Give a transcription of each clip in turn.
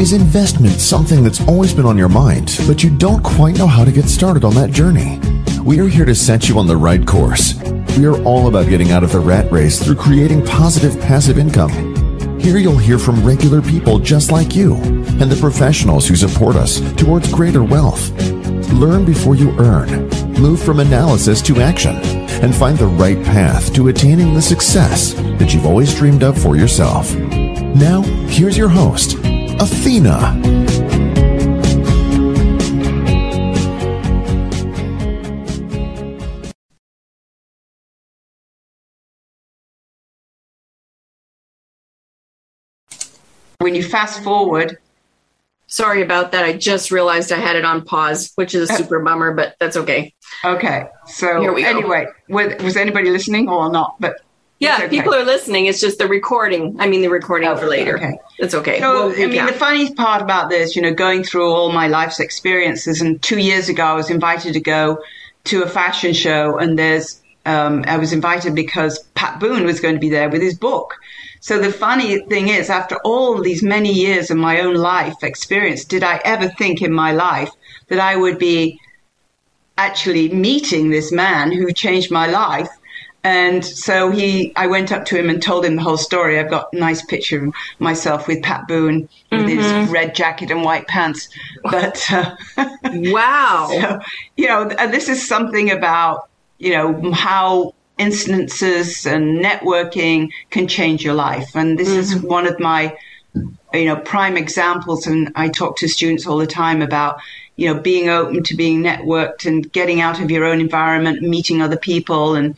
Is investment something that's always been on your mind, but you don't quite know how to get started on that journey? We are here to set you on the right course. We are all about getting out of the rat race through creating positive passive income. Here you'll hear from regular people just like you and the professionals who support us towards greater wealth. Learn before you earn. Move from analysis to action and find the right path to attaining the success that you've always dreamed of for yourself. Now, here's your host, Athena. When you fast forward, Sorry about that. I just realized I had it on pause, which is a super bummer, but that's okay. okay. So Here we anyway, was, was anybody listening or not? But Yeah, okay. people are listening. It's just the recording. I mean, the recording Oh, for later. okay. It's okay. So, We'll I mean, the funny part about this, you know, going through all my life's experiences, and two years ago, I was invited to go to a fashion show, and there's, um, I was invited because Pat Boone was going to be there with his book. So the funny thing is, after all these many years of my own life experience, did I ever think in my life that I would be actually meeting this man who changed my life. And so he, I went up to him and told him the whole story. I've got a nice picture of myself with Pat Boone with his mm-hmm. red jacket and white pants. But, uh, wow. so, you know, uh, this is something about, you know, how instances and networking can change your life. And this is mm-hmm. one of my, you know, prime examples. And I talk to students all the time about, you know, being open to being networked and getting out of your own environment, meeting other people. And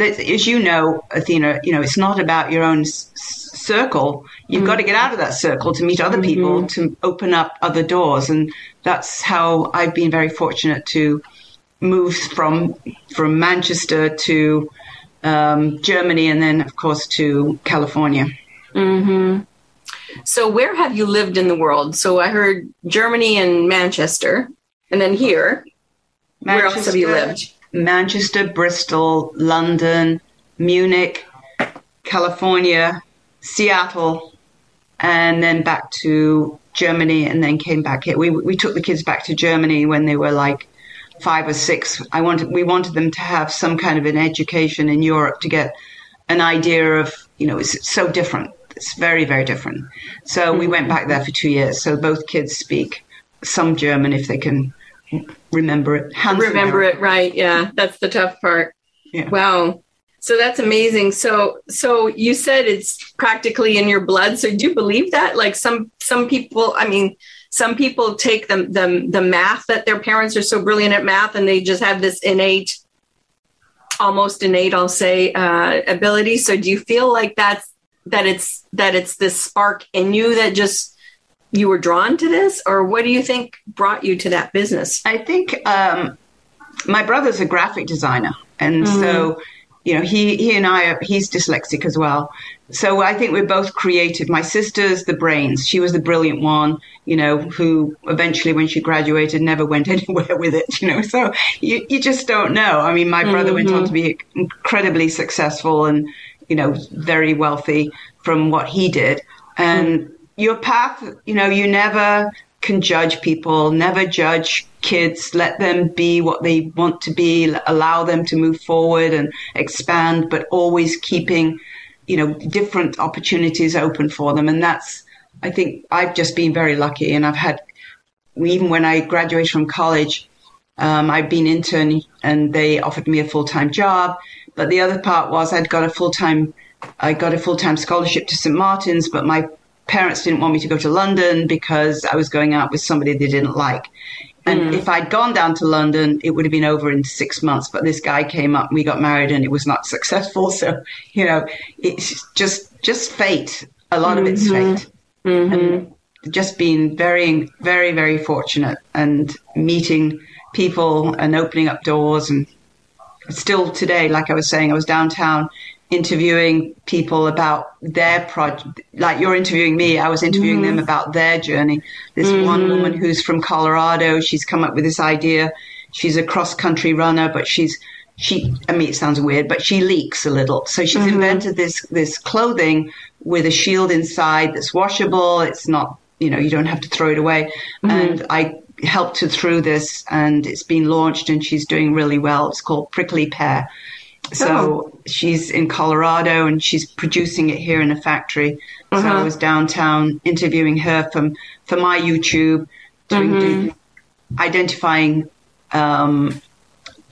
as you know, Athena, you know, it's not about your own s- circle. You've got to get out of that circle to meet other people, to open up other doors. And that's how I've been very fortunate to move from from Manchester to um, Germany, and then of course to California. Mm-hmm. So, where have you lived in the world? So, I heard Germany and Manchester, and then here. Where else have you lived? Manchester, Bristol, London, Munich, California, Seattle, and then back to Germany, and then came back here. We we took the kids back to Germany when they were like five or six. I wanted we wanted them to have some kind of an education in Europe to get an idea of you know it's so different. It's very very different. So we mm-hmm. went back there for two years. So both kids speak some German if they can remember it. Hans Remember it right? Yeah, that's the tough part. Yeah. Wow. So that's amazing. So so you said it's practically in your blood. So do you believe that? Like some some people, I mean, some people take the the the math that their parents are so brilliant at math and they just have this innate almost innate, I'll say, uh, ability. So do you feel like that's that it's that it's this spark in you that just you were drawn to this, or what do you think brought you to that business? I think um, my brother's a graphic designer, and mm. so you know he he and I are, he's dyslexic as well. So I think we're both creative. My sister's the brains; she was the brilliant one, you know, who eventually, when she graduated, never went anywhere with it. You know, so you you just don't know. I mean, my brother went on to be mm-hmm. incredibly successful and you know very wealthy from what he did, and mm-hmm. Your path, you know, you never can judge people, never judge kids, let them be what they want to be, allow them to move forward and expand, but always keeping, you know, different opportunities open for them. And that's, I think I've just been very lucky and I've had, even when I graduated from college, um, I'd been interning and they offered me a full time job. But the other part was I'd got a full time, I got a full time scholarship to St. Martin's, but my parents didn't want me to go to London because I was going out with somebody they didn't like. And hmm. if I'd gone down to London, it would have been over in six months. But this guy came up, we got married, and it was not successful. So, you know, it's just just fate. A lot of it's mm-hmm. fate. Mm-hmm. And just being very, very, very fortunate and meeting people and opening up doors. And still today, like I was saying, I was downtown interviewing people about their project. Like you're interviewing me, I was interviewing them mm. about their journey. This one mm-hmm. woman who's from Colorado, she's come up with this idea. She's a cross country runner, but she's she. I mean, it sounds weird, but she leaks a little. So she's mm-hmm. invented this this clothing with a shield inside that's washable. It's not you know, you don't have to throw it away. Mm-hmm. And I helped her through this and it's been launched and she's doing really well. It's called Prickly Pear. So oh. she's in Colorado and she's producing it here in a factory. Uh-huh. So I uh-huh. was downtown interviewing her from for my YouTube, mm-hmm. identifying um,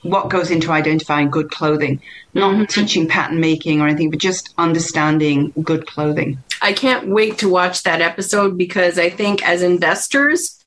what goes into identifying good clothing, not mm-hmm. teaching pattern making or anything, but just understanding good clothing. I can't wait to watch that episode because I think as investors,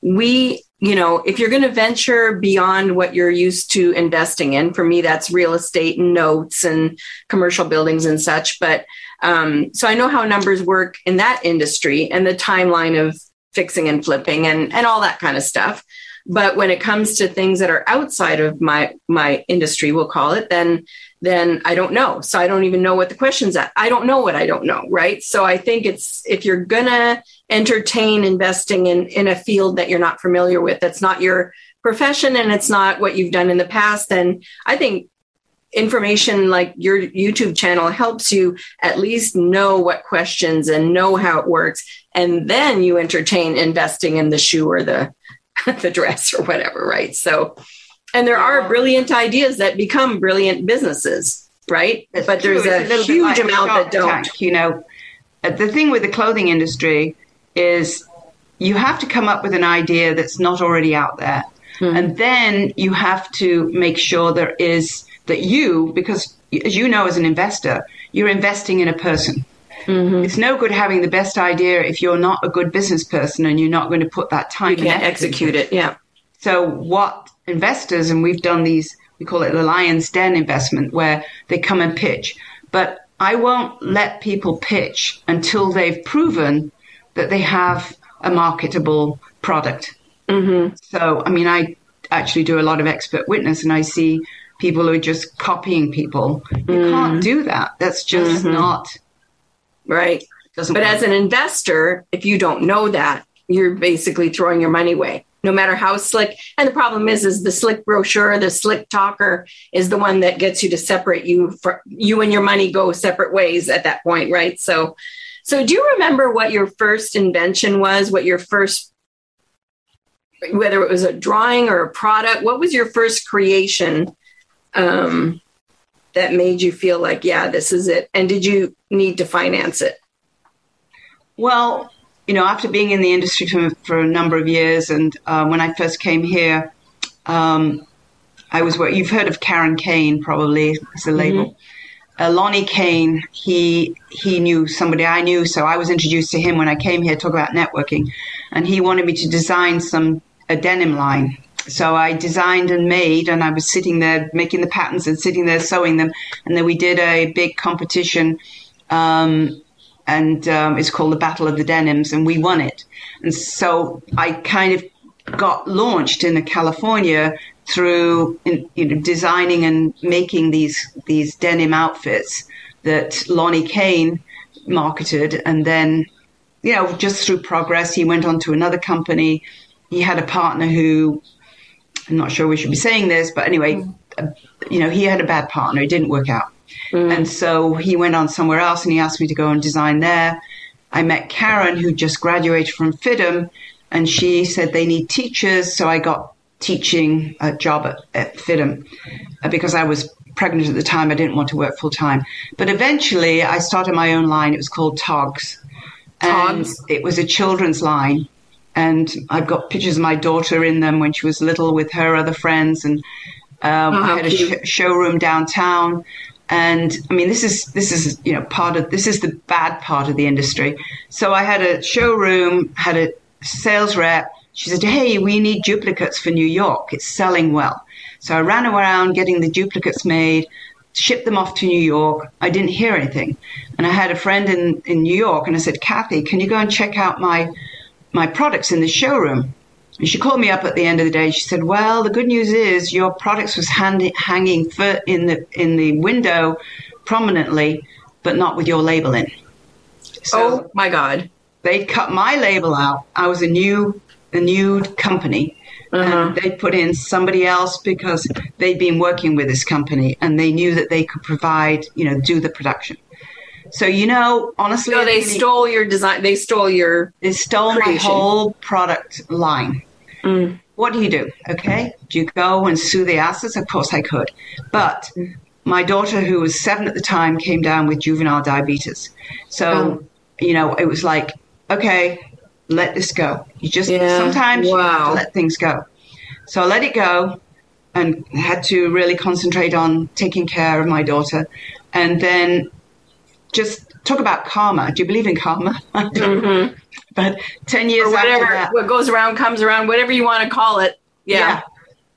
we, you know, if you're going to venture beyond what you're used to investing in, for me, that's real estate and notes and commercial buildings and such. But um, so I know how numbers work in that industry and the timeline of fixing and flipping and, and all that kind of stuff. But when it comes to things that are outside of my my industry, we'll call it, then then I don't know. So I don't even know what the question's at. I don't know what I don't know, right? So I think it's if you're gonna entertain investing in in a field that you're not familiar with, that's not your profession and it's not what you've done in the past, then I think information like your YouTube channel helps you at least know what questions and know how it works. And then you entertain investing in the shoe or the the dress or whatever, right? So, and there are brilliant ideas that become brilliant businesses, right? But true. there's a, a huge like amount that don't. You know, uh, the thing with the clothing industry is you have to come up with an idea that's not already out there. Mm-hmm. And then you have to make sure there is that you, because as you know, as an investor, you're investing in a person. Mm-hmm. It's no good having the best idea if you're not a good business person and you're not going to put that time. You can't execute it. Yeah. So what investors and we've done these, we call it the lion's den investment, where they come and pitch. But I won't let people pitch until they've proven that they have a marketable product. Mm-hmm. So, I mean, I actually do a lot of expert witness, and I see people who are just copying people. You mm-hmm. can't do that. That's just mm-hmm. not Right. Doesn't but work. as an investor, if you don't know that, you're basically throwing your money away. No matter how slick, and the problem is, is the slick brochure, the slick talker, is the one that gets you to separate you. For you and your money go separate ways at that point, right? So, so do you remember what your first invention was? What your first, whether it was a drawing or a product, what was your first creation? Um, that made you feel like, yeah, this is it? And did you need to finance it? Well, you know, after being in the industry for, for a number of years, and uh, when I first came here, um, I was you've heard of Karen Kane probably as a label. Mm-hmm. Uh, Lonnie Kane, he he knew somebody I knew, so I was introduced to him when I came here to talk about networking, and he wanted me to design some a denim line so I designed and made, and I was sitting there making the patterns and sitting there sewing them. And then we did a big competition, um, and um, it's called the Battle of the Denims, and we won it. And so I kind of got launched in California through in, you know designing and making these these denim outfits that Lonnie Kane marketed, and then you know just through progress, he went on to another company. He had a partner who I'm not sure we should be saying this, but anyway, mm. uh, you know, he had a bad partner. It didn't work out. Mm. And so he went on somewhere else and he asked me to go and design there. I met Karen, who just graduated from FIDM, and she said they need teachers. So I got teaching a job at, at FIDM uh, because I was pregnant at the time. I didn't want to work full time. But eventually I started my own line. It was called Togs. And Togs. it was a children's line and I've got pictures of my daughter in them when she was little with her other friends, and um, oh, I had a sh- showroom downtown. And I mean, this is this is you know part of this is the bad part of the industry. So I had a showroom, had a sales rep. She said, "Hey, we need duplicates for New York. It's selling well." So I ran around getting the duplicates made, shipped them off to New York. I didn't hear anything, and I had a friend in in New York, and I said, "Kathy, can you go and check out my my products in the showroom. And she called me up at the end of the day. She said, "Well, the good news is your products was hand- hanging in the in the window prominently, but not with your label in." So oh my God! They cut my label out. I was a new a new company, uh-huh. and they put in somebody else because they'd been working with this company and they knew that they could provide, you know, do the production. So you know, honestly, So they really- stole your design. They stole your. They stole my whole product line. Mm. What do you do? Okay. Do you go and sue the asses? Of course I could. But my daughter, who was seven at the time, came down with juvenile diabetes. So, Oh. you know, it was like, okay, let this go. You just, Yeah. sometimes you have to let things go. So I let it go and had to really concentrate on taking care of my daughter. And then just talk about karma. Do you believe in karma? Don't. But 10 years Mm-hmm. Or after whatever. that, What goes around comes around. Whatever you want to call it. Yeah.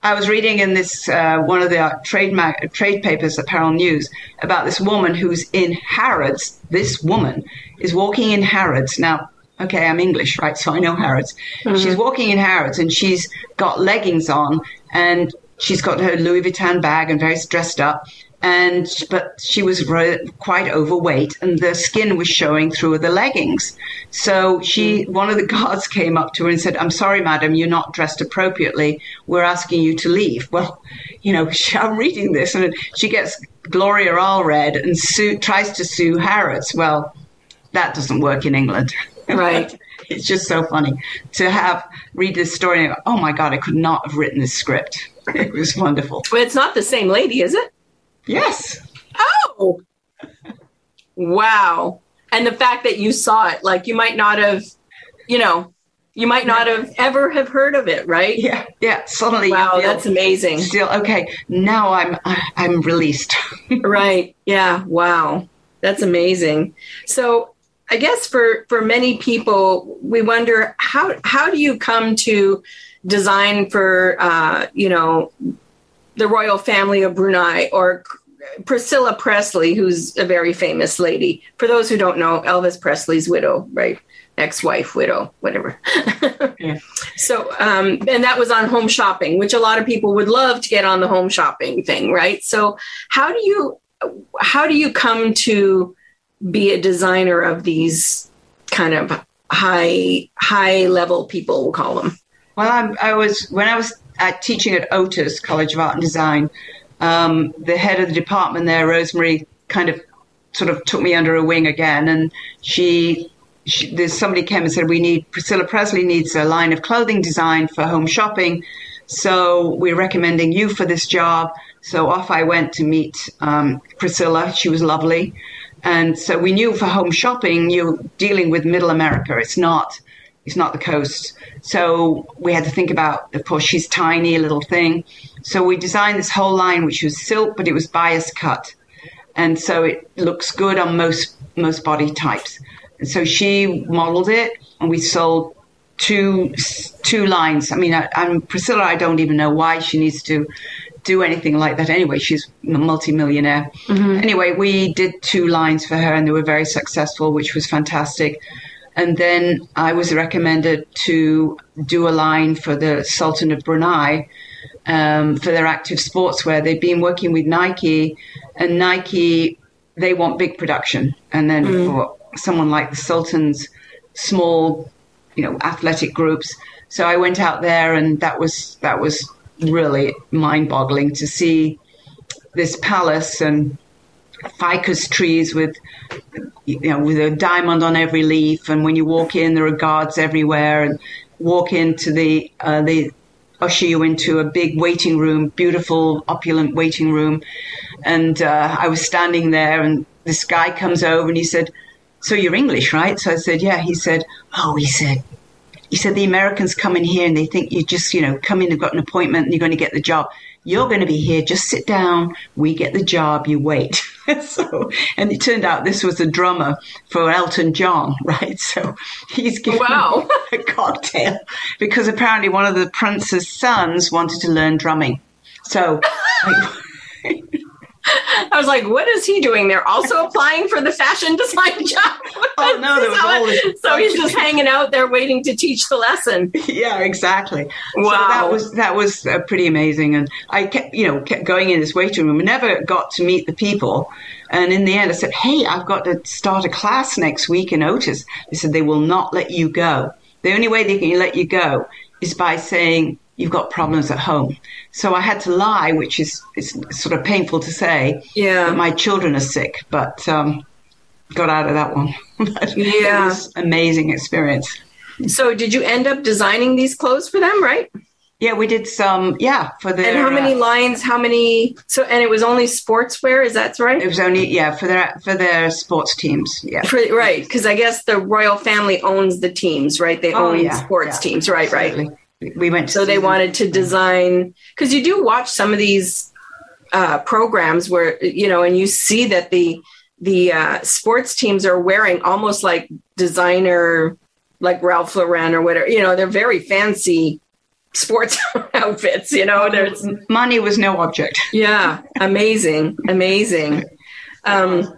I was reading in this uh, one of the uh, trade trade papers, Apparel News, about this woman who's in Harrods. This woman is walking in Harrods now. Okay, I'm English, right? So I know Harrods. She's walking in Harrods, and she's got leggings on, and she's got her Louis Vuitton bag, and very dressed up. And but she was ro- quite overweight, and the skin was showing through the leggings. So she, one of the guards came up to her and said, "I'm sorry, madam, you're not dressed appropriately. We're asking you to leave." Well, you know, I'm reading this, and she gets Gloria Allred and sue, tries to sue Harrods. Well, that doesn't work in England. Right. it's just so funny to have read this story and go, "Oh my God, I could not have written this script." It was wonderful. But it's not the same lady, is it? Yes. Oh. Wow. And the fact that you saw it, like you might not have, you know, you might not have ever have heard of it, right? Yeah. Yeah. Suddenly, Wow, that's amazing. Still okay. Now I'm I'm released. right yeah wow that's amazing so i guess for for many people we wonder how how do you come to design for uh you know the royal family of brunei or priscilla presley who's a very famous lady. For those who don't know elvis presley's widow right? Ex-wife widow whatever. Yeah. so um and that was on home shopping which a lot of people would love to get on the home shopping thing right? So how do you how do you come to be a designer of these kind of high high level people we'll call them? Well, I'm, I was when I was at teaching at Otis College of Art and Design. Um, the head of the department there, Rosemary, kind of sort of took me under her wing again, and she, she there's somebody came and said we need Priscilla Presley needs a line of clothing design for home shopping, so we're recommending you for this job. So off I went to meet um, Priscilla. She was lovely. And so we knew for home shopping, you're dealing with middle America. It's not, it's not the coast. So we had to think about, of course, she's tiny, a little thing. So we designed this whole line, which was silk, but it was bias cut. And so it looks good on most, most body types. And so she modeled it and we sold two, two lines. I mean, I, I'm Priscilla. I don't even know why she needs to do anything like that anyway. She's a multimillionaire. Mm-hmm. Anyway, we did two lines for her and they were very successful, which was fantastic. And then I was recommended to do a line for the Sultan of Brunei um, for their active sportswear. They've been working with Nike, and Nike, they want big production. And then for someone like the Sultan's small, you know, athletic groups. So I went out there, and that was that was really mind-boggling to see this palace and ficus trees with you know with a diamond on every leaf and when you walk in there are guards everywhere and walk into the uh, they usher you into a big waiting room beautiful opulent waiting room. And uh, i was standing there and this guy comes over and he said so you're english right? So i said yeah. He said oh he said he said the Americans come in here and they think you just, you know, come in and got an appointment and you're going to get the job. You're going to be here. Just sit down. We get the job. You wait. so, and it turned out this was a drummer for Elton John, right? So he's giving Wow. a cocktail because apparently one of the prince's sons wanted to learn drumming. So. like, i was like what is he doing there also applying for the fashion design job Oh, no, there was all so he's just hanging out there waiting to teach the lesson yeah, exactly. So Wow. that was that was uh, pretty amazing, and I kept you know kept going in this waiting room. I never got to meet the people, and in the end, I said, "Hey, I've got to start a class next week in Otis." They said they will not let you go. The only way they can let you go is by saying you've got problems at home. So I had to lie, which is is sort of painful to say. Yeah. that my children are sick, but um, got out of that one. yeah. it was amazing experience. So did you end up designing these clothes for them, right? Yeah, we did some. Yeah, for the. And how many uh, lines? How many? So, and it was only sportswear. Is that right? It was only yeah for their for their sports teams. Yeah, for, right. Because I guess the royal family owns the teams, right? They oh, own yeah, sports yeah, teams, right? Absolutely. Right. We went. so they wanted to design because you do watch some of these uh, programs where you know, and you see that the the uh, sports teams are wearing almost like designer, like Ralph Lauren or whatever. You know, they're very fancy sports outfits. You know, there's money was no object. yeah, amazing, amazing. Um,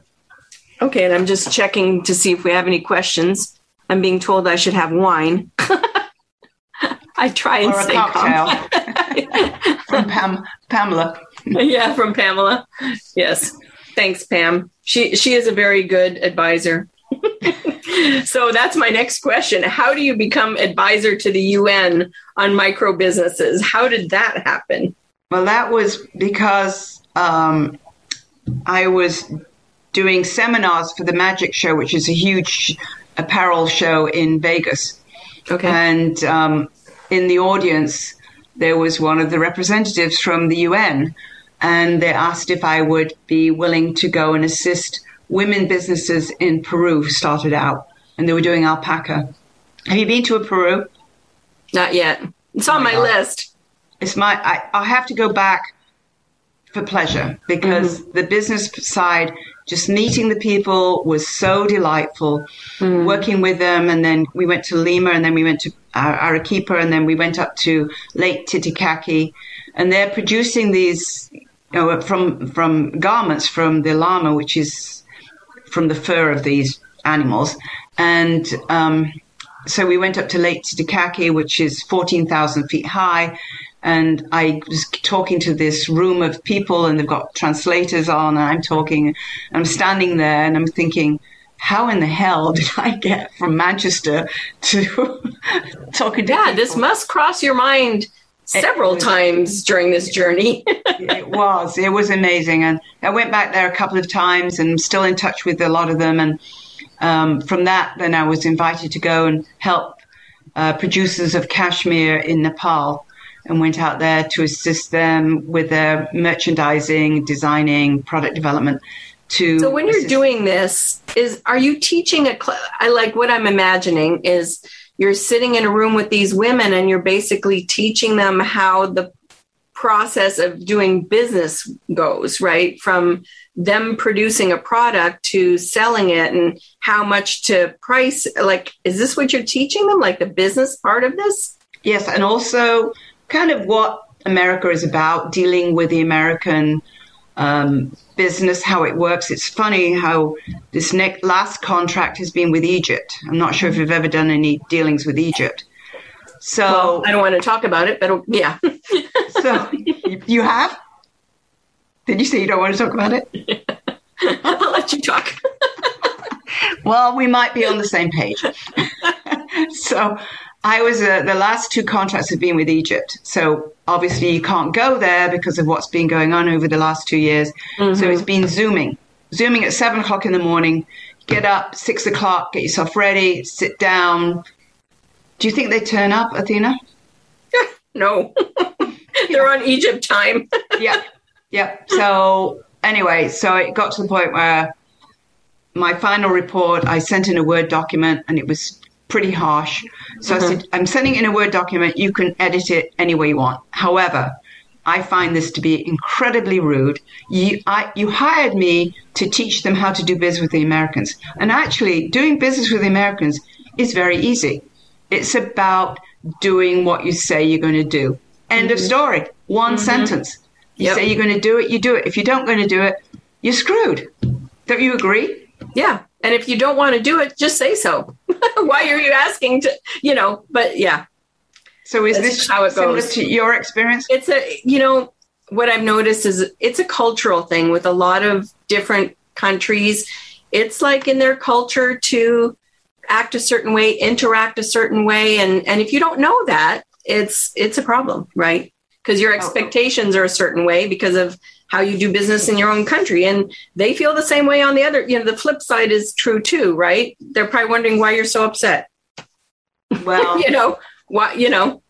okay, and I'm just checking to see if we have any questions. I'm being told I should have wine. I try and or say cocktail from Pam, Pamela. yeah, from Pamela. Yes, thanks, Pam. She she is a very good advisor. so that's my next question. How do you become advisor to the UN on micro businesses? How did that happen? Well, that was because um, I was doing seminars for the Magic Show, which is a huge apparel show in Vegas. Okay. And um, in the audience, there was one of the representatives from the UN, and they asked if I would be willing to go and assist women businesses in Peru who started out, and they were doing alpaca. Have you been to a Peru? Not yet. It's on oh my, my list. It's my. I, I have to go back for pleasure because mm-hmm. the business side, just meeting the people was so delightful. Mm. Working with them, and then we went to Lima, and then we went to Arequipa, and then we went up to Lake Titicaca, and they're producing these you know, from from garments from the llama, which is from the fur of these animals. And um, so we went up to Lake Titicaca, which is 14,000 feet high. And I was talking to this room of people, and they've got translators on, and I'm talking. I'm standing there, and I'm thinking, how in the hell did I get from Manchester to talking to Yeah, people? this must cross your mind several was, times during this journey. it was. It was amazing. And I went back there a couple of times and I'm still in touch with a lot of them. And um, from that, then I was invited to go and help uh, producers of cashmere in Nepal and went out there to assist them with their merchandising, designing, product development. To so when you're doing this, is are you teaching a? Cl- I like what I'm imagining is you're sitting in a room with these women and you're basically teaching them how the process of doing business goes, right? From them producing a product to selling it and how much to price. Like, is this what you're teaching them? Like the business part of this? Yes. And also kind of what America is about, dealing with the American um, business, how it works. It's funny how this next, last contract has been with Egypt. I'm not sure if you've ever done any dealings with Egypt. So well, I don't want to talk about it, but yeah. so you have? Did you say you don't want to talk about it? I'll let you talk. well, we might be on the same page. so I was uh, the last two contracts have been with Egypt. So obviously you can't go there because of what's been going on over the last two years. Mm-hmm. So it's been zooming, zooming at seven o'clock in the morning. Get up six o'clock, get yourself ready, sit down. Do you think they turn up, Athena? no, they're on Egypt time. yeah, yeah. So anyway, so it got to the point where my final report, I sent in a Word document, and it was pretty harsh. So mm-hmm. I said, I'm sending in a Word document. You can edit it any way you want. However, I find this to be incredibly rude. You, I, you hired me to teach them how to do business with the Americans. And actually, doing business with the Americans is very easy. It's about doing what you say you're going to do. End mm-hmm. of story. One mm-hmm. sentence. You yep. say you're going to do it, you do it. If you don't going to do it, you're screwed. Don't you agree? Yeah. And if you don't want to do it, just say so. Why are you asking to, you know, but yeah. So is this how it goes to your experience? It's a, you know, what I've noticed is it's a cultural thing with a lot of different countries. It's like in their culture to act a certain way, interact a certain way. And, and if you don't know that, it's, it's a problem, right? Because your oh, oh. expectations are a certain way because of how you do business in your own country. And they feel the same way on the other, you know, the flip side is true too, right? They're probably wondering why you're so upset. Well, you know, why, you know,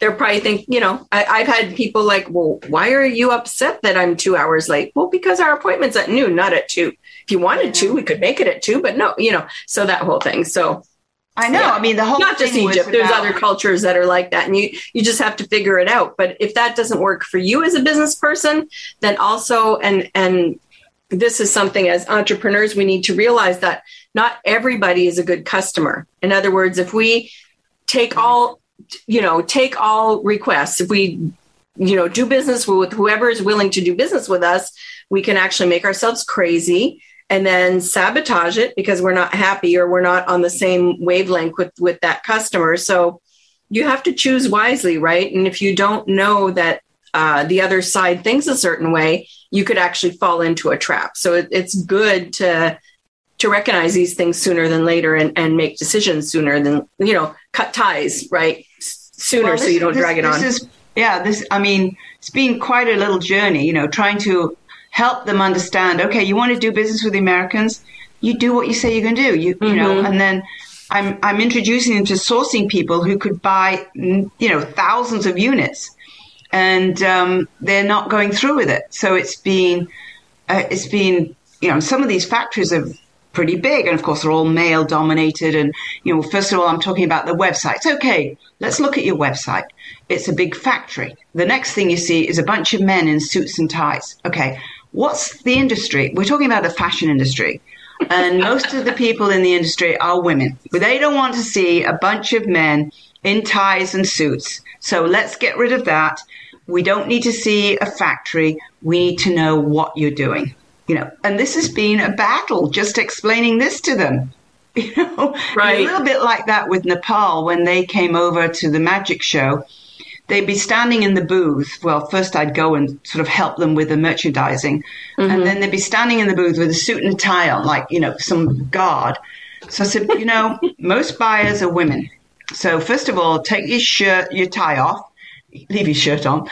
they're probably think, you know, I, have had people like, well, why are you upset that I'm two hours late? Well, because our appointment's at noon, not at two. If you wanted to, we could make it at two, but no, you know, so that whole thing. So I know. Yeah. I mean, the whole not just Egypt. There's other cultures that are like that, and you you just have to figure it out. But if that doesn't work for you as a business person, then also and and this is something as entrepreneurs we need to realize that not everybody is a good customer. In other words, if we take all you know take all requests, if we you know do business with whoever is willing to do business with us, we can actually make ourselves crazy and then sabotage it because we're not happy or we're not on the same wavelength with with that customer. So you have to choose wisely right? And if you don't know that uh, the other side thinks a certain way you could actually fall into a trap. So it, it's good to to recognize these things sooner than later and, and make decisions sooner than you know cut ties right sooner well, this, so you don't this, drag it this on. is, yeah this i mean it's been quite a little journey you know trying to help them understand, okay, you want to do business with the Americans, you do what you say you're going to do. You, mm-hmm. you know, mm-hmm. and then I'm, I'm introducing them to sourcing people who could buy, you know, thousands of units and um, they're not going through with it. So it's been, uh, it's been, you know, some of these factories are pretty big, and of course they're all male dominated. And you know, first of all, I'm talking about the websites. Okay, let's look at your website. It's a big factory. The next thing you see is a bunch of men in suits and ties. Okay, what's the industry? We're talking about the fashion industry. And most of the people in the industry are women. But they don't want to see a bunch of men in ties and suits. So let's get rid of that. We don't need to see a factory. We need to know what you're doing. You know, and this has been a battle just explaining this to them. You know, right. a little bit like that with Nepal when they came over to the magic show they'd be standing in the booth. Well, first I'd go and sort of help them with the merchandising, mm-hmm. and then they'd be standing in the booth with a suit and a tie on, like you know some guard. So I said, you know, most buyers are women. So first of all, take your shirt, your tie off. Leave your shirt on.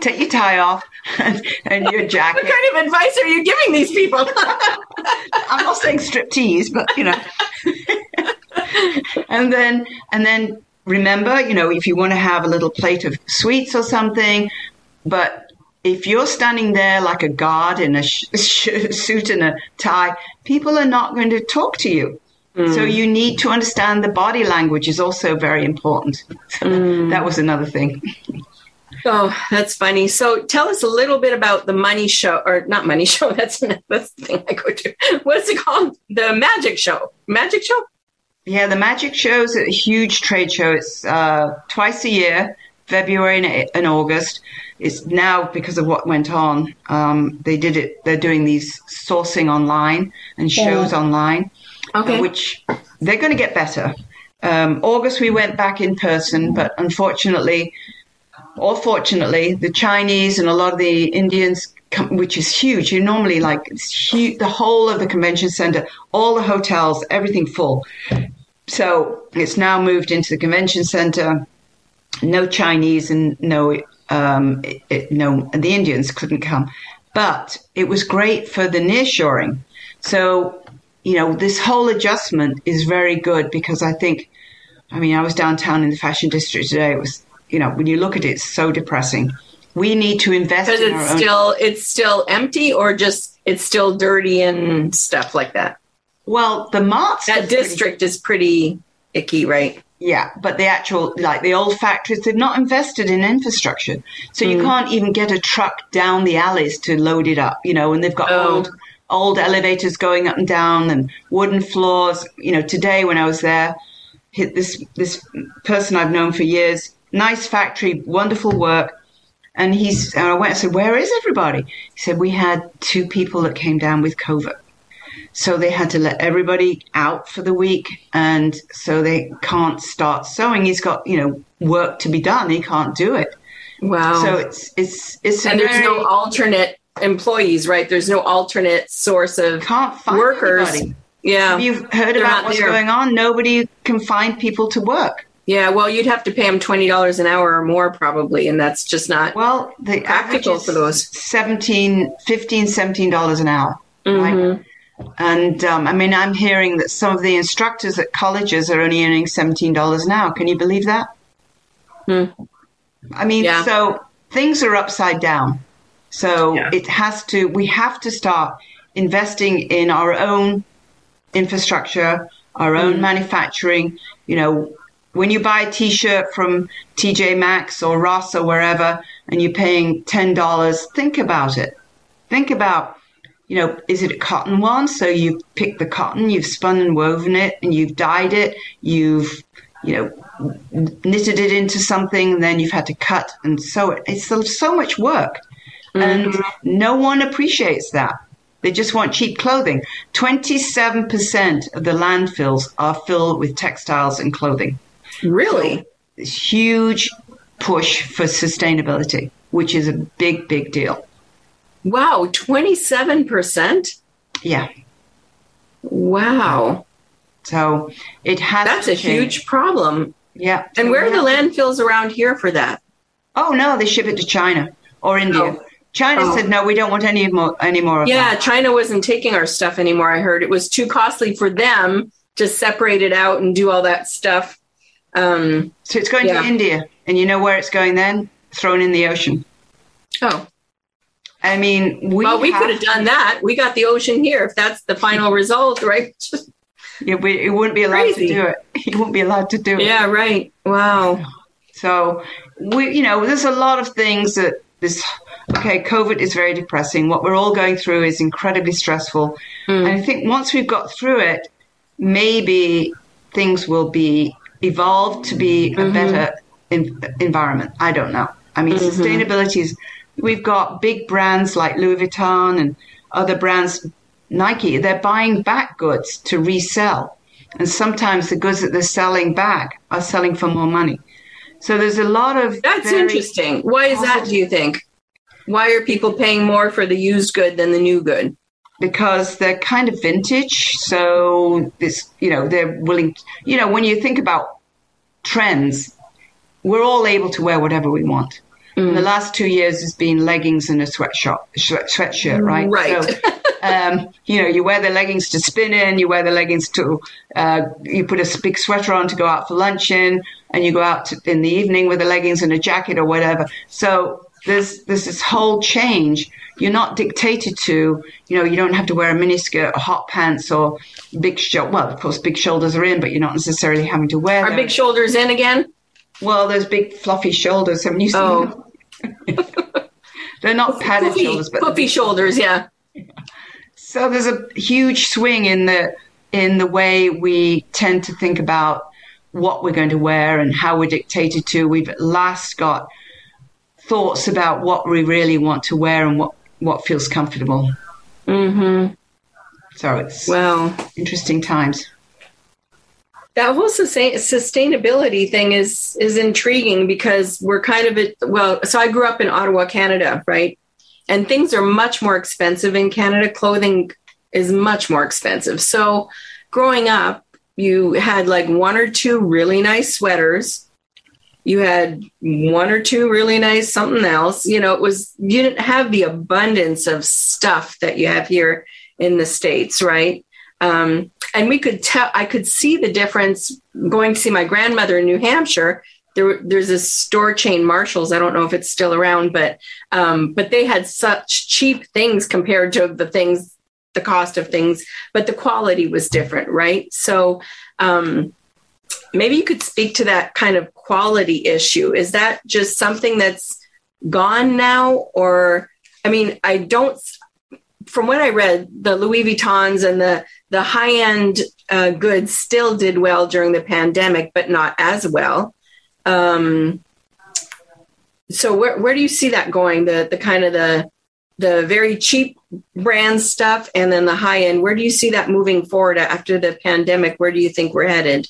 Take your tie off and, and your jacket. What kind of advice are you giving these people? I'm not saying striptease, but you know. and then and then remember, you know, if you want to have a little plate of sweets or something, but if you're standing there like a guard in a sh- sh- suit and a tie, people are not going to talk to you. Mm. So you need to understand the body language is also very important. So mm. that was another thing. Oh, that's funny. So tell us a little bit about the money show, or not money show. That's that's the thing I go to. What's it called? The magic show. Magic show. Yeah, the Magic Show is a huge trade show. It's uh, twice a year, February and, August. It's now because of what went on. Um, they did it. They're doing these sourcing online and shows yeah. online, okay. which they're going to get better. Um, August we went back in person, but unfortunately, or fortunately, the Chinese and a lot of the Indians which is huge. You normally like huge, the whole of the convention center, all the hotels, everything full. So it's now moved into the convention center. No Chinese and no um, it, no the Indians couldn't come, but it was great for the nearshoring. So you know this whole adjustment is very good because I think, I mean, I was downtown in the fashion district today. It was you know when you look at it, it's so depressing we need to invest because in it's still own- it's still empty or just it's still dirty and stuff like that? Well the marts that district pretty- is pretty icky right? Yeah but the actual like the old factories they've not invested in infrastructure. So mm. you can't even get a truck down the alleys to load it up you know and they've got oh. old old elevators going up and down and wooden floors. You know today when i was there this this person i've known for years nice factory wonderful work and he's, and I went and said, Where is everybody? He said, We had two people that came down with COVID. So they had to let everybody out for the week. And so they can't start sewing. He's got, you know, work to be done. He can't do it. Wow. So it's, it's, it's, and there's very, no alternate employees, right? There's no alternate source of can't find workers. Anybody. Yeah. Have you heard They're about what's there. going on? Nobody can find people to work. Yeah, well, you'd have to pay them twenty dollars an hour or more, probably, and that's just not well the practical for those 17 15 17 dollars an hour Mhm. right and um, i mean i'm hearing that some of the instructors at colleges are only earning 17 dollars an hour can you believe that Hmm. i mean Yeah. so things are upside down so Yeah. it has to we have to start investing in our own infrastructure our own manufacturing you know when you buy a t-shirt from TJ Maxx or Ross or wherever and you're paying $10 think about it. Think about you know is it a cotton one? So you've picked the cotton you've spun and woven it and you've dyed it you've you know knitted it into something and then you've had to cut and sew it. It's so, so much work. And mm-hmm. no one appreciates that. They just want cheap clothing. 27% of the landfills are filled with textiles and clothing really. huge push for sustainability which is a big big deal Wow, twenty-seven percent. yeah Wow, so it has that's a change. huge problem. yeah And where are the landfills around here for that? Oh no, they ship it to China or India. Oh. China Oh. said no, we don't want any more any more of Yeah, that. China wasn't taking our stuff anymore. I heard it was too costly for them to separate it out and do all that stuff. Um, So it's going Yeah. to India, and you know where it's going then? Thrown in the ocean. oh, I mean, we well, we could have done that. We got the ocean here. If that's the final result, right? Yeah, we, it wouldn't be allowed Crazy. to do it. You wouldn't be allowed to do it. yeah, right. Wow. So we, you know, there's a lot of things that this. Okay, COVID is very depressing. What we're all going through is incredibly stressful, and I think once we've got through it, maybe things will be evolved to be a mm-hmm. better in, environment. I don't know. I mean, mm-hmm. sustainability is. We've got big brands like Louis Vuitton and other brands, Nike. They're buying back goods to resell, and sometimes the goods that they're selling back are selling for more money. So there's a lot of That's interesting. Why is that, do you think? Why are people paying more for the used good than the new good? Because they're kind of vintage. So this, you know, they're willing. You know, when you think about trends, we're all able to wear whatever we want. In the last two years, has been leggings and a sweatshirt, sweat- sweatshirt, right? Right. So, um, you know, you wear the leggings to spin in, you wear the leggings to, uh, you put a big sweater on to go out for lunch in, and you go out to, in the evening with the leggings and a jacket or whatever. So there's there's this whole change. You're not dictated to, you know, you don't have to wear a miniskirt or hot pants or big shoulder. Well, of course, big shoulders are in, but you're not necessarily having to wear Are them. big shoulders in again? well, those big fluffy shoulders. Haven't you seen Oh. They're not padded Poofy, shoulders, but poofy shoulders, yeah. So there's a huge swing in the in the way we tend to think about what we're going to wear and how we're dictated to. We've at last got thoughts about what we really want to wear and what what feels comfortable. Mm-hmm. So it's Well, interesting times. that whole sustain- sustainability thing is is intriguing because we're kind of at well so i grew up in ottawa canada right and things are much more expensive in canada clothing is much more expensive so growing up you had like one or two really nice sweaters you had one or two really nice something else. You know it was you didn't have the abundance of stuff that you have here in the states right? Um, and we could tell i could see the difference going to see my grandmother in new hampshire. There, there's a store chain marshalls. I don't know if it's still around but um, but they had such cheap things compared to the things the cost of things but the quality was different right? So um, maybe you could speak to that kind of quality issue. Is that just something that's gone now or i mean i don't from what i read the louis vuittons and the the high end uh, goods still did well during the pandemic but not as well. Um, so where, where do you see that going? The the kind of the the very cheap brand stuff and then the high end where do you see that moving forward after the pandemic? Where do you think we're headed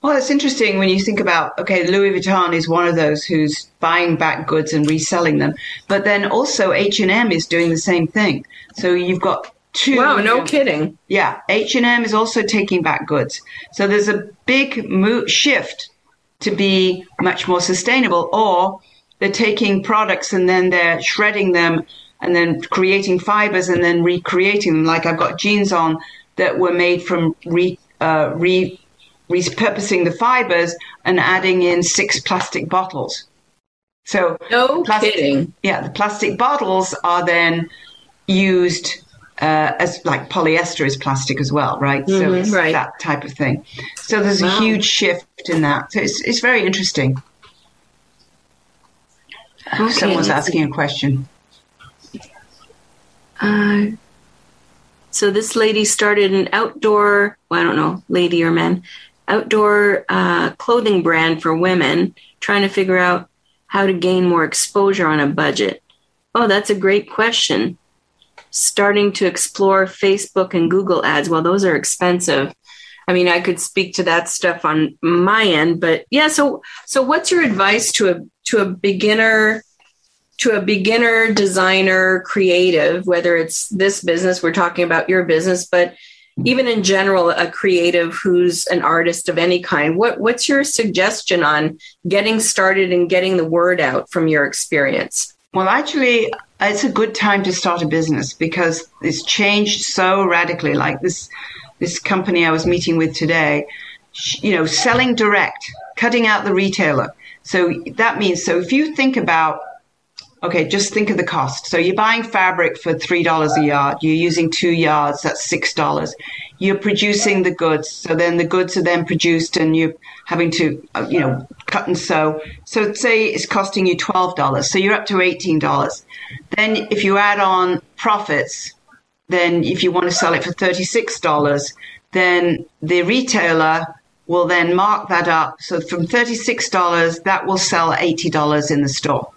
Well, it's interesting when you think about okay, Louis Vuitton is one of those who's buying back goods and reselling them, but then also H and M is doing the same thing. So you've got two. wow no kidding Yeah, H and M is also taking back goods. So there's a big mo- shift to be much more sustainable, or they're taking products and then they're shredding them and then creating fibers and then recreating them. Like I've got jeans on that were made from re, uh, re, repurposing the fibers and adding in six plastic bottles. So no plastic, kidding. Yeah, the plastic bottles are then used uh, as like polyester is plastic as well, right? Mm-hmm, so it's right. that type of thing. So there's wow. a huge shift in that. So it's it's very interesting. Okay, Someone's asking a question. Uh, so this lady started an outdoor, well, I don't know, lady or man, outdoor uh, clothing brand for women, trying to figure out how to gain more exposure on a budget. Oh, that's a great question starting to explore Facebook and Google ads. Well, those are expensive. I mean, I could speak to that stuff on my end, but yeah. So, so what's your advice to a to a beginner, to a beginner designer, creative? Whether it's this business, we're talking about your business, but even in general, a creative who's an artist of any kind. What what's your suggestion on getting started and getting the word out from your experience? Well, actually, it's a good time to start a business because it's changed so radically. Like this, this company I was meeting with today, you know, selling direct, cutting out the retailer. So that means, so if you think about, okay, just think of the cost. So you're buying fabric for $3 a yard. You're using two yards. That's $6 you're producing the goods. So then the goods are then produced and you're having to, uh, you know, cut and sew. So say it's costing you $12. So you're up to $18. Then if you add on profits, then if you want to sell it for $36, then the retailer will then mark that up. So from $36, that will sell $80 in the store.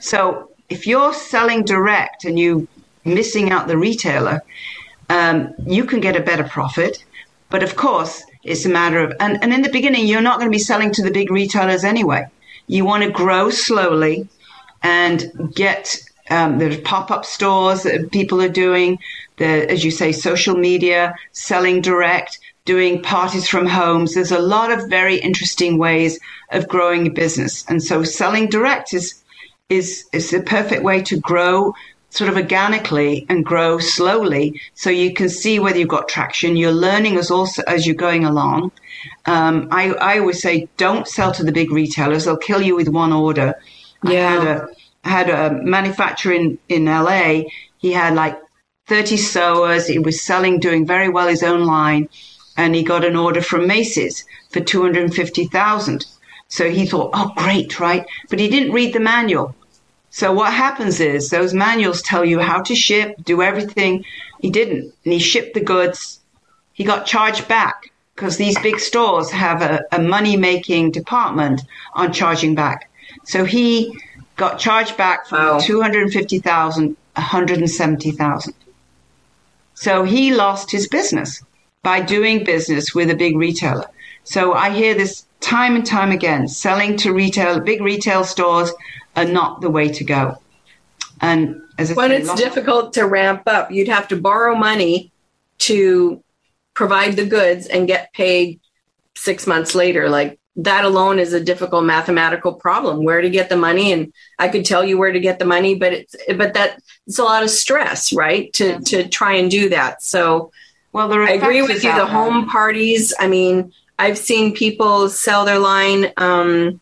So if you're selling direct and you missing out the retailer, um, you can get a better profit. But of course, it's a matter of, and, and in the beginning, you're not going to be selling to the big retailers anyway. You want to grow slowly and get um, pop-up stores that people are doing the as you say social media selling direct doing parties from homes there's a lot of very interesting ways of growing a business and so selling direct is is is the perfect way to grow sort of organically and grow slowly so you can see whether you've got traction. You're learning as also as you're going along. Um, I, I always say don't sell to the big retailers. They'll kill you with one order. Yeah. I had a, I had a manufacturer in, in LA. He had like 30 sewers. He was selling, doing very well his own line. And he got an order from Macy's for 250,000. So he thought, oh, great, right? But he didn't read the manual. So what happens is those manuals tell you how to ship, do everything. He didn't, and he shipped the goods. He got charged back because these big stores have a, a money making department on charging back. So he got charged back from wow. 250,000, 170,000. So he lost his business by doing business with a big retailer. So I hear this time and time again, selling to retail, big retail stores are not the way to go. And as when it's difficult to ramp up, you'd have to borrow money to provide the goods and get paid six months later. Like that alone is a difficult mathematical problem. Where to get the money, and I could tell you where to get the money, but it's but that it's a lot of stress, right? To to try and do that. So, well, I agree with you. The home parties. I mean, I've seen people sell their line. Um,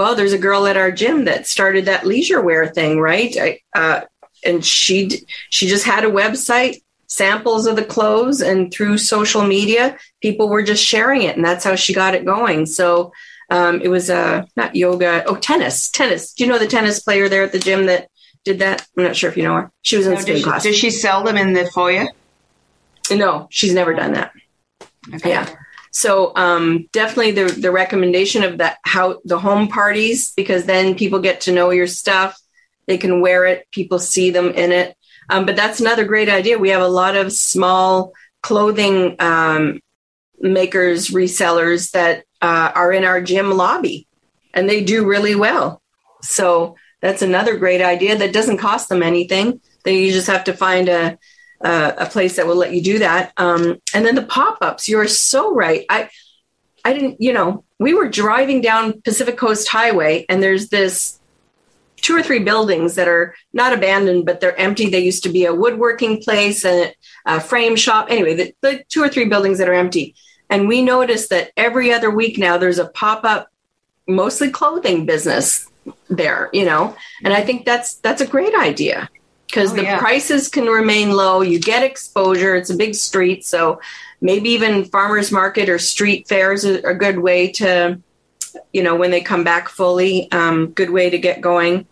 well, there's a girl at our gym that started that leisure wear thing, right? I, uh, and she she just had a website, samples of the clothes, and through social media, people were just sharing it, and that's how she got it going. So um, it was uh, not yoga, oh tennis, tennis. Do you know the tennis player there at the gym that did that? I'm not sure if you know her. She was in no, spin class. Does she sell them in the foyer? No, she's never done that. Okay. Yeah. So um, definitely the the recommendation of that how the home parties because then people get to know your stuff. They can wear it. People see them in it. Um, but that's another great idea. We have a lot of small clothing um, makers, resellers that uh, are in our gym lobby, and they do really well. So that's another great idea that doesn't cost them anything. They you just have to find a uh, a place that will let you do that. Um, and then the pop ups, you're so right. I, I didn't, you know, we were driving down Pacific Coast Highway, and there's this two or three buildings that are not abandoned, but they're empty. They used to be a woodworking place and a frame shop. Anyway, the, the two or three buildings that are empty. And we noticed that every other week now there's a pop up, mostly clothing business there, you know. And I think that's that's a great idea because oh, the yeah. prices can remain low. You get exposure. It's a big street, so maybe even farmers market or street fairs are a good way to, you know, when they come back fully, um, good way to get going.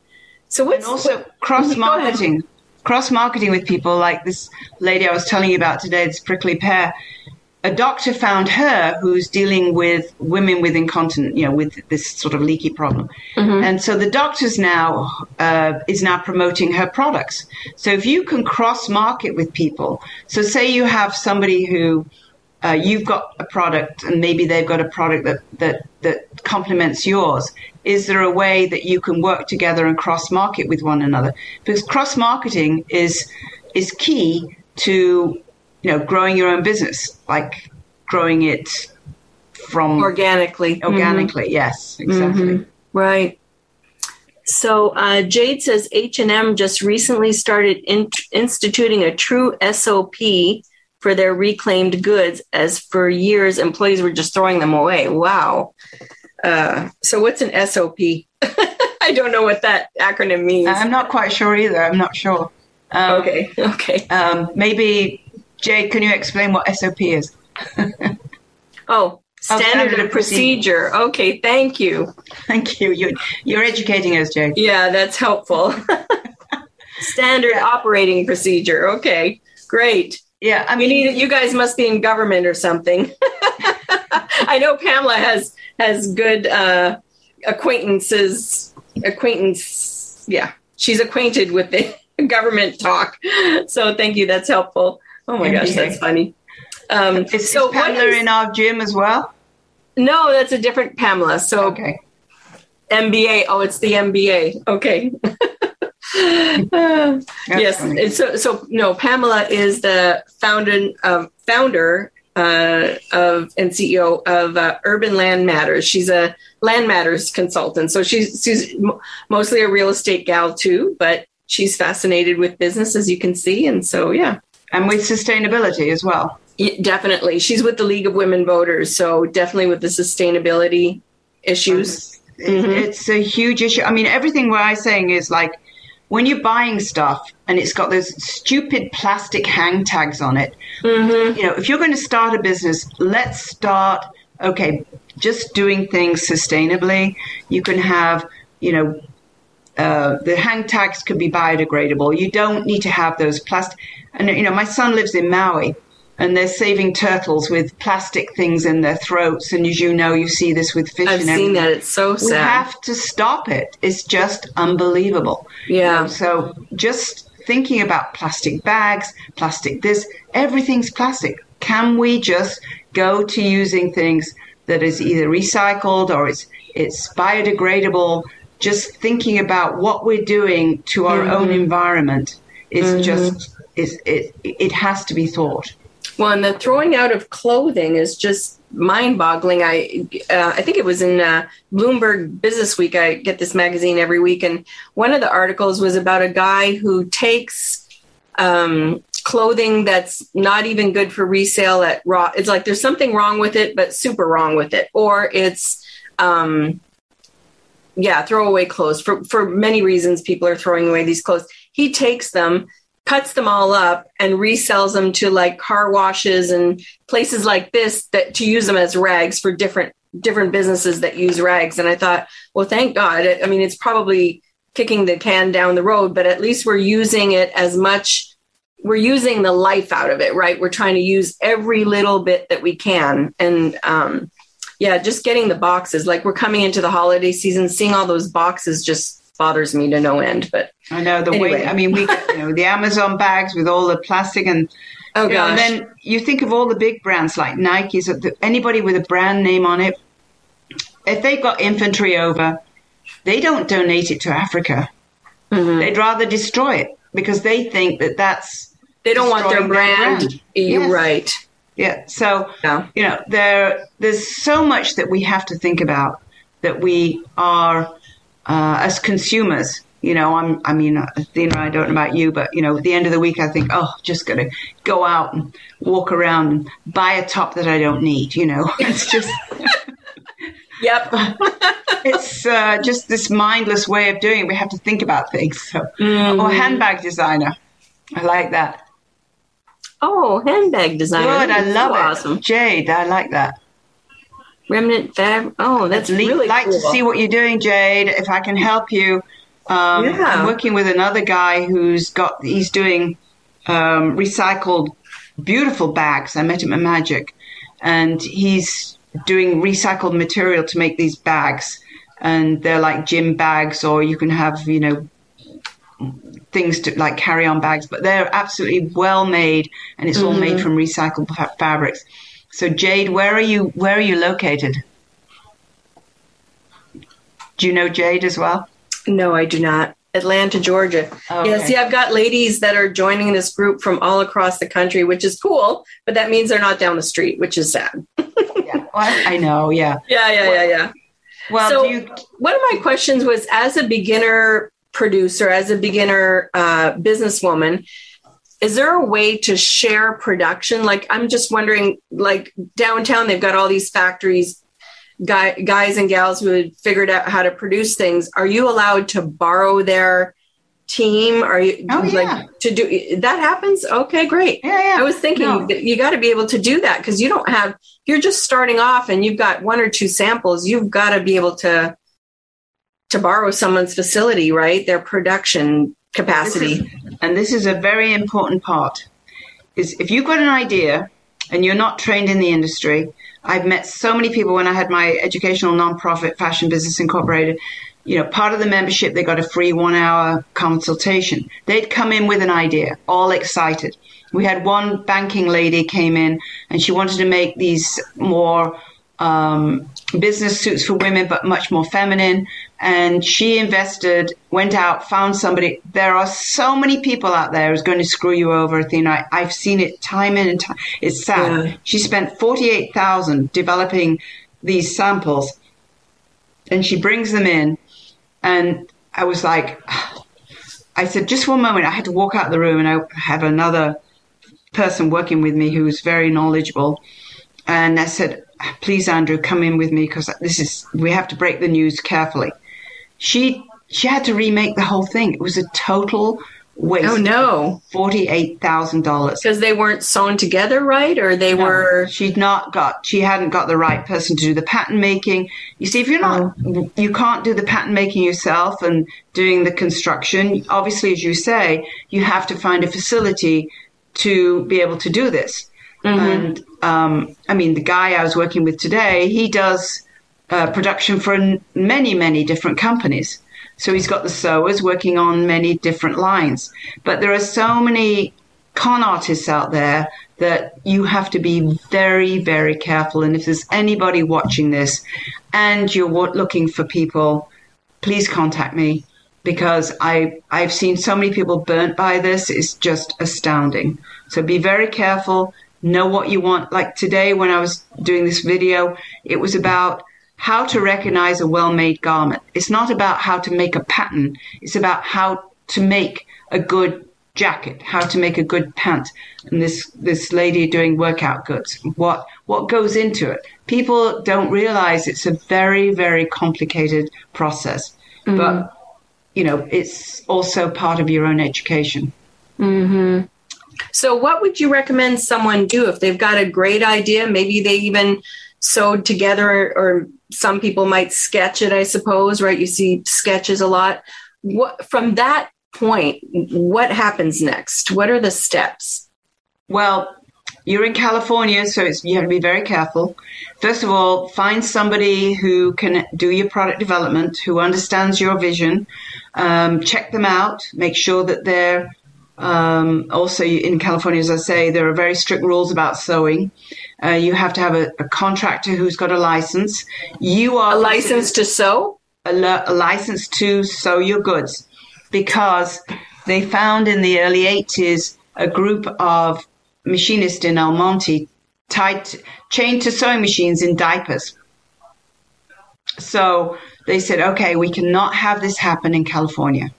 So what's and also cross marketing, cross marketing with people like this lady I was telling you about today, this prickly pear a doctor found her who's dealing with women with incontinence, you know, with this sort of leaky problem. Mm-hmm. And so the doctor's now uh, is now promoting her products. So if you can cross market with people, so say you have somebody who uh, you've got a product and maybe they've got a product that, that, that complements yours. Is there a way that you can work together and cross market with one another? Because cross marketing is is key to you know, growing your own business, like growing it from organically. Organically, mm-hmm. yes, exactly. Mm-hmm. Right. So uh, Jade says H and M just recently started in- instituting a true SOP for their reclaimed goods, as for years employees were just throwing them away. Wow. Uh, so what's an SOP? I don't know what that acronym means. I'm not quite sure either. I'm not sure. Um, okay. Okay. Um, maybe Jade, can you explain what SOP is? oh, standard, oh, standard of procedure. procedure. Okay, thank you. Thank you. You're, you're educating us, Jade. Yeah, that's helpful. standard yeah. operating procedure. Okay, great. Yeah, I mean, you, you guys must be in government or something. I know Pamela has has good uh, acquaintances. Acquaintance, yeah, she's acquainted with the government talk. So thank you. That's helpful. Oh my gosh, that's funny. Um, is, so is Pamela is, in our gym as well? No, that's a different Pamela. So okay. MBA. Oh, it's the MBA. Okay. uh, yes. So, so no, Pamela is the founder, um, founder uh, of and CEO of uh, Urban Land Matters. She's a land matters consultant. So she's she's mostly a real estate gal too, but she's fascinated with business, as you can see. And so, yeah and with sustainability as well. Yeah, definitely. She's with the League of Women Voters, so definitely with the sustainability issues. Mm-hmm. It's a huge issue. I mean, everything we're saying is like when you're buying stuff and it's got those stupid plastic hang tags on it, mm-hmm. you know, if you're going to start a business, let's start, okay, just doing things sustainably. You can have, you know, uh, the hang tags could be biodegradable. You don't need to have those plastic. And you know, my son lives in Maui, and they're saving turtles with plastic things in their throats. And as you know, you see this with fish. I've seen that. It's so sad. We have to stop it. It's just unbelievable. Yeah. You know, so just thinking about plastic bags, plastic this, everything's plastic. Can we just go to using things that is either recycled or it's it's biodegradable? Just thinking about what we're doing to our mm-hmm. own environment is mm-hmm. just is it, it has to be thought. Well, and the throwing out of clothing is just mind-boggling. I uh, I think it was in uh, Bloomberg Business Week. I get this magazine every week, and one of the articles was about a guy who takes um, clothing that's not even good for resale at raw. It's like there's something wrong with it, but super wrong with it, or it's um, yeah, throwaway clothes. For for many reasons, people are throwing away these clothes. He takes them cuts them all up and resells them to like car washes and places like this that to use them as rags for different different businesses that use rags and i thought well thank god i mean it's probably kicking the can down the road but at least we're using it as much we're using the life out of it right we're trying to use every little bit that we can and um yeah just getting the boxes like we're coming into the holiday season seeing all those boxes just bothers me to no end. But I know the anyway. way. I mean, we you know the Amazon bags with all the plastic and. Oh gosh! Know, and then you think of all the big brands like Nike's. Anybody with a brand name on it, if they've got inventory over, they don't donate it to Africa. Mm-hmm. They'd rather destroy it because they think that that's they don't want their brand. Their brand. You're yes. right. Yeah. So yeah. you know, there there's so much that we have to think about that we are uh, as consumers. You know, I'm. I mean, Athena, I don't know about you, but you know, at the end of the week, I think, oh, just gonna go out and walk around and buy a top that I don't need. You know, it's just. Yep. it's uh, just this mindless way of doing it. We have to think about things. So, mm. or handbag designer. I like that. Oh, handbag designer. Good, I love so it. Awesome. Jade, I like that. Remnant fabric. Oh, that's Le- really like cool. to see what you're doing, Jade. If I can help you, um, yeah. I'm working with another guy who's got. He's doing um, recycled, beautiful bags. I met him at Magic, and he's doing recycled material to make these bags. And they're like gym bags, or you can have, you know, things to like carry on bags, but they're absolutely well made and it's mm-hmm. all made mm-hmm. from recycled fa- fabrics. So Jade, where are you where are you located? Do you know Jade as well? No, I do not. Atlanta, Georgia. Okay. Yeah, see, I've got ladies that are joining this group from all across the country, which is cool, but that means they're not down the street, which is sad. yeah, well, I know. Yeah. Yeah, yeah, yeah, yeah. Well, so you... one of my questions was as a beginner producer, as a beginner uh, businesswoman, is there a way to share production? Like, I'm just wondering, like downtown, they've got all these factories, guy, guys and gals who had figured out how to produce things. Are you allowed to borrow their team? Are you oh, like to do that happens? Okay, great. Yeah, yeah. I was thinking no. that you got to be able to do that because you don't have, you're just starting off and you've got one or two samples. You've got to be able to to borrow someone's facility, right? Their production capacity. This is, and this is a very important part. Is if you've got an idea and you're not trained in the industry, I've met so many people when I had my educational nonprofit Fashion Business Incorporated. You know, part of the membership, they got a free one hour consultation. They'd come in with an idea, all excited. We had one banking lady came in and she wanted to make these more um, business suits for women, but much more feminine. And she invested, went out, found somebody. There are so many people out there who's going to screw you over, Athena. I, have seen it time in and time. It's sad. Yeah. She spent forty-eight thousand developing these samples, and she brings them in, and I was like, I said, just one moment. I had to walk out of the room, and I have another person working with me who's very knowledgeable, and I said, please, Andrew, come in with me because this is, we have to break the news carefully. She, she had to remake the whole thing. It was a total waste. Oh no. $48,000. Because they weren't sewn together right or they no, were. She'd not got, she hadn't got the right person to do the pattern making. You see, if you're not, oh. you can't do the pattern making yourself and doing the construction. Obviously, as you say, you have to find a facility to be able to do this. Mm-hmm. And um, I mean, the guy I was working with today, he does uh, production for many, many different companies. So he's got the sewers working on many different lines. But there are so many con artists out there that you have to be very, very careful. And if there's anybody watching this and you're looking for people, please contact me because I, I've seen so many people burnt by this. It's just astounding. So be very careful know what you want. Like today, when I was doing this video, it was about how to recognize a well made garment. It's not about how to make a pattern, it's about how to make a good jacket, how to make a good pant. And this, this lady doing workout goods, what, what goes into it. People don't realize it's a very, very complicated process. Mm-hmm. But, you know, it's also part of your own education. Mm-hmm. So, what would you recommend someone do if they've got a great idea? Maybe they even sewed together, or some people might sketch it, I suppose, right? You see sketches a lot. What from that point, what happens next? What are the steps? Well, you're in California, so you have to be very careful. First of all, find somebody who can do your product development, who understands your vision. Um, check them out. Make sure that they're um, also, in California, as I say, there are very strict rules about sewing. Uh, you have to have a, a, contractor who's got a license. You are a license to sew. A, a license to sew your goods, because they found in the early 80s a group of machinists in El Monte tied, chained to sewing machines in diapers. So they said, okay, we cannot have this happen in California.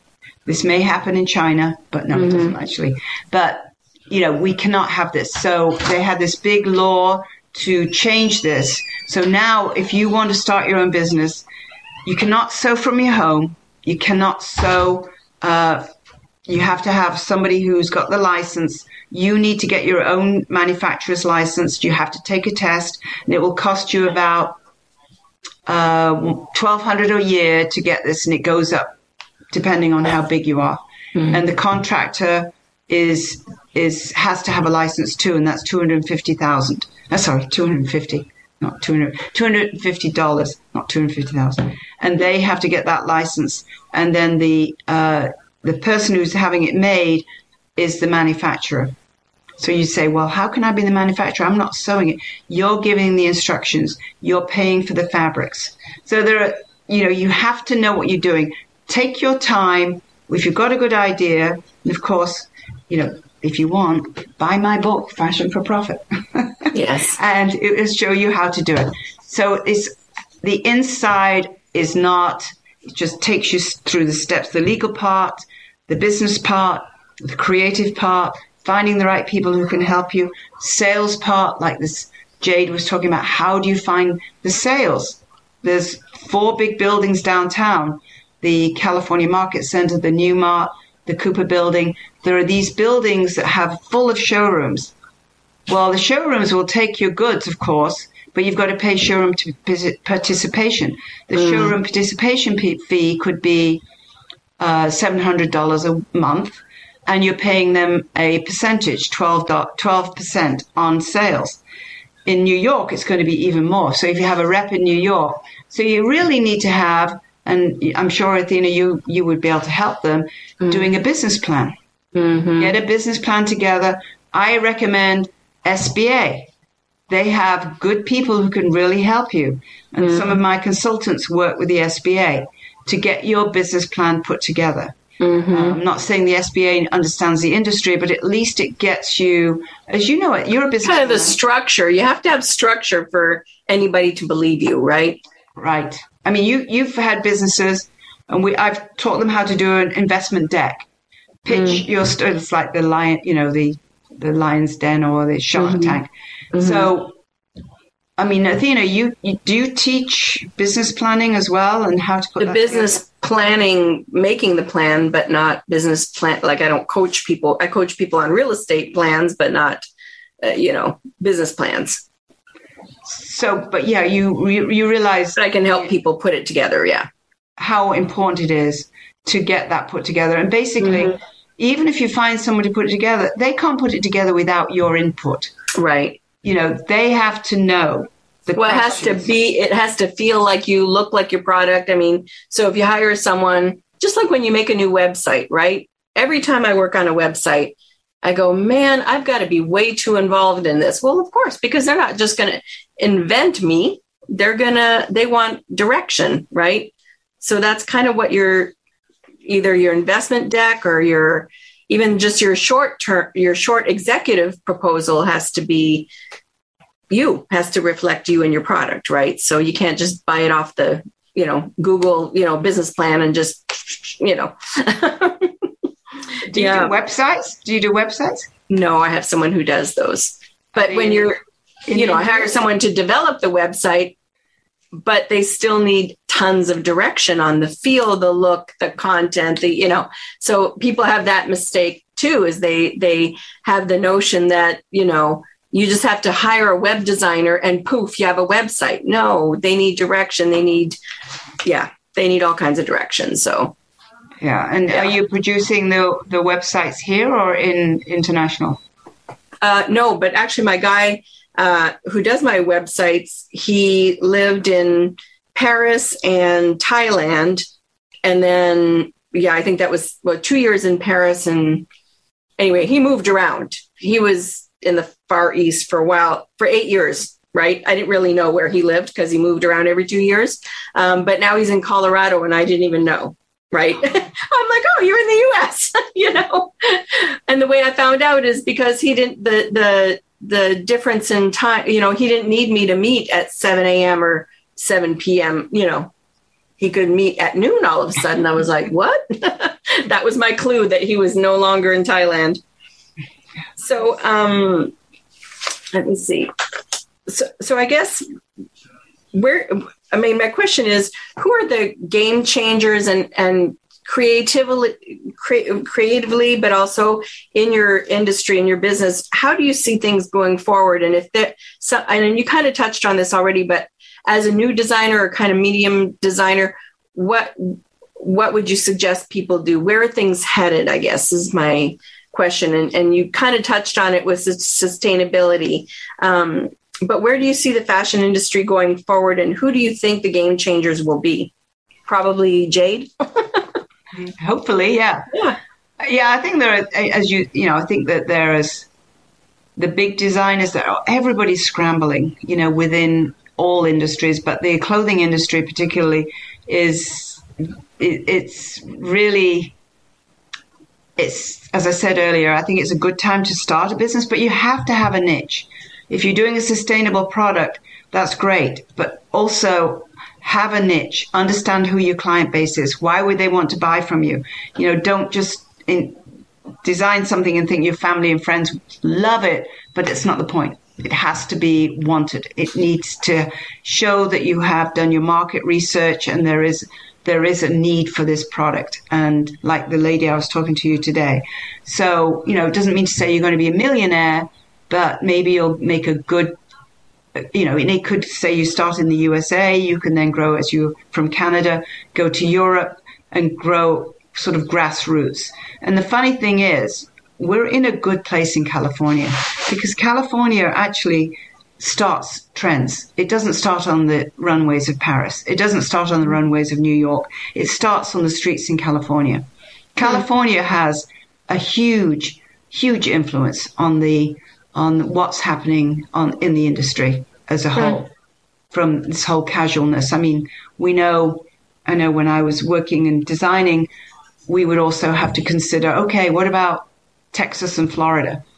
This may happen in China, but no, mm-hmm. it doesn't actually. But, you know, we cannot have this. So they had this big law to change this. So now, if you want to start your own business, you cannot sew from your home. You cannot sew. Uh, you have to have somebody who's got the license. You need to get your own manufacturer's license. You have to take a test, and it will cost you about uh, twelve hundred a year to get this, and it goes up depending on how big you are. Mm-hmm. And the contractor is is has to have a license too, and that's two hundred fifty thousand. Uh, sorry, two hundred fifty, not two hundred, two hundred fifty dollars, not two hundred fifty thousand. And they have to get that license, and then the uh, the person who's having it made is the manufacturer. So you say, well, how can I be the manufacturer? I'm not sewing it. You're giving the instructions. You're paying for the fabrics. So there are, you know, you have to know what you're doing. Take your time. If you've got a good idea, and of course, you know, if you want, buy my book, Fashion for Profit. yes. and it will show you how to do it. So it's the inside is not, it just takes you through the steps, the legal part, the business part, the creative part, finding the right people who can help you, sales part, like this Jade was talking about. How do you find the sales? There's four big buildings downtown the California Market Center, the Newmart, the Cooper Building. There are these buildings that have full of showrooms. Well, the showrooms will take your goods, of course, but you've got to pay showroom participation. The mm. showroom participation fee could be uh, $700 a month, and you're paying them a percentage, 12, 12% on sales. In New York, it's going to be even more. So if you have a rep in New York, so you really need to have and I'm sure Athena, you you would be able to help them mm. doing a business plan. Mm-hmm. Get a business plan together. I recommend SBA. They have good people who can really help you, and mm-hmm. some of my consultants work with the SBA to get your business plan put together. Mm-hmm. Uh, I'm not saying the SBA understands the industry, but at least it gets you, as you know it, you're a business. Kind of the structure. You have to have structure for anybody to believe you, right? Right. I mean, you you've had businesses, and we I've taught them how to do an investment deck. Pitch mm. your it's like the lion, you know, the the lion's den or the shark mm-hmm. tank. Mm-hmm. So, I mean, Athena, you, you, do you teach business planning as well, and how to put the business together? planning, making the plan, but not business plan. Like I don't coach people. I coach people on real estate plans, but not, uh, you know, business plans so, but yeah, you you realize I can help people put it together. Yeah, how important it is to get that put together, and basically. Mm-hmm. Even if you find someone to put it together, they can't put it together without your input. Right. You know, they have to know the well, it has to be, it has to feel like you look like your product. I mean, so if you hire someone, just like when you make a new website, right? Every time I work on a website, I go, man, I've got to be way too involved in this. Well, of course, because they're not just going to invent me. They're going to, they want direction, right? So that's kind of what your, either your investment deck or your, even just your short term, your short executive proposal has to be you, has to reflect you and your product, right? So you can't just buy it off the, you know, Google, you know, business plan and just, you know. Do you yeah. do websites? Do you do websites? No, I have someone who does those. But when you're, you know, I hire someone to develop the website, but they still need tons of direction on the feel, the look, the content, the, you know, so people have that mistake too, is they, they have the notion that, you know, you just have to hire a web designer and poof, you have a website. No, they need direction. They need, yeah, they need all kinds of direction. So yeah. And yeah. are you producing the the websites here or in international? Uh, no, but actually, my guy uh, who does my websites, he lived in Paris and Thailand, and then yeah, I think that was well two years in Paris, and anyway, he moved around. He was in the Far East for a while, for eight years. Right, I didn't really know where he lived because he moved around every two years. Um, but now he's in Colorado, and I didn't even know right? I'm like, oh, you're in the US, you know? And the way I found out is because he didn't, the, the, the difference in time. You know, he didn't need me to meet at 7 a.m. or 7 p.m. You know, he could meet at noon all of a sudden. I was like, what? that was my clue that he was no longer in Thailand. So, um, let me see. So, so I guess where, I mean, my question is, who are the game changers and, and creatively, cre- creatively, but also in your industry, in your business, how do you see things going forward? And if that, so, and you kind of touched on this already, but as a new designer or kind of medium designer, what what would you suggest people do? Where are things headed? I guess is my question, and and you kind of touched on it with sustainability. Um, but where do you see the fashion industry going forward, and who do you think the game changers will be? Probably Jade. Hopefully, yeah, yeah, yeah. I think there, are, as you you know, I think that there is the big designers that are, everybody's scrambling, you know, within all industries, but the clothing industry particularly is it, it's really it's as I said earlier, I think it's a good time to start a business, but you have to have a niche. If you're doing a sustainable product, that's great, but also have a niche, understand who your client base is. Why would they want to buy from you? You know, don't just in, design something and think your family and friends love it, but it's not the point. It has to be wanted. It needs to show that you have done your market research and there is there is a need for this product. And like the lady I was talking to you today. So, you know, it doesn't mean to say you're going to be a millionaire, but maybe you'll make a good you know, it could say you start in the USA, you can then grow as you from Canada, go to Europe and grow sort of grassroots. And the funny thing is, we're in a good place in California because California actually starts trends. It doesn't start on the runways of Paris. It doesn't start on the runways of New York. It starts on the streets in California. California has a huge, huge influence on the on what's happening on in the industry as a whole. From this whole casualness. I mean, we know I know when I was working and designing, we would also have to consider, okay, what about Texas and Florida.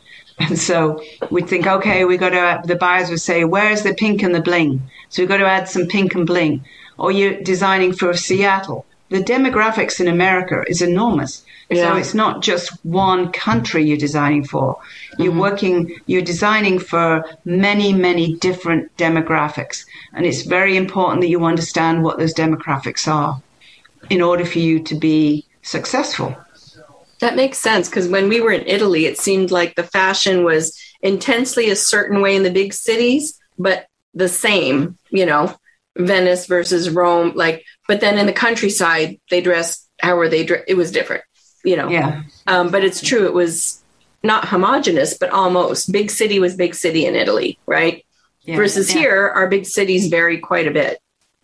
And so we'd think, okay, we got to, the buyers would say, where's the pink and the bling? So we've got to add some pink and bling. Or you're designing for Seattle. The demographics in America is enormous. Yeah. So it's not just one country you're designing for. You're mm-hmm. working, you're designing for many, many different demographics. And it's very important that you understand what those demographics are in order for you to be successful. That makes sense because when we were in Italy, it seemed like the fashion was intensely a certain way in the big cities, but the same, you know, Venice versus Rome. Like, but then in the countryside, they dressed however they dress. It was different, you know. Yeah. Um, but it's true. It was not homogenous, but almost. Big city was big city in Italy, right? Yeah, versus yeah. here, our big cities vary quite a bit.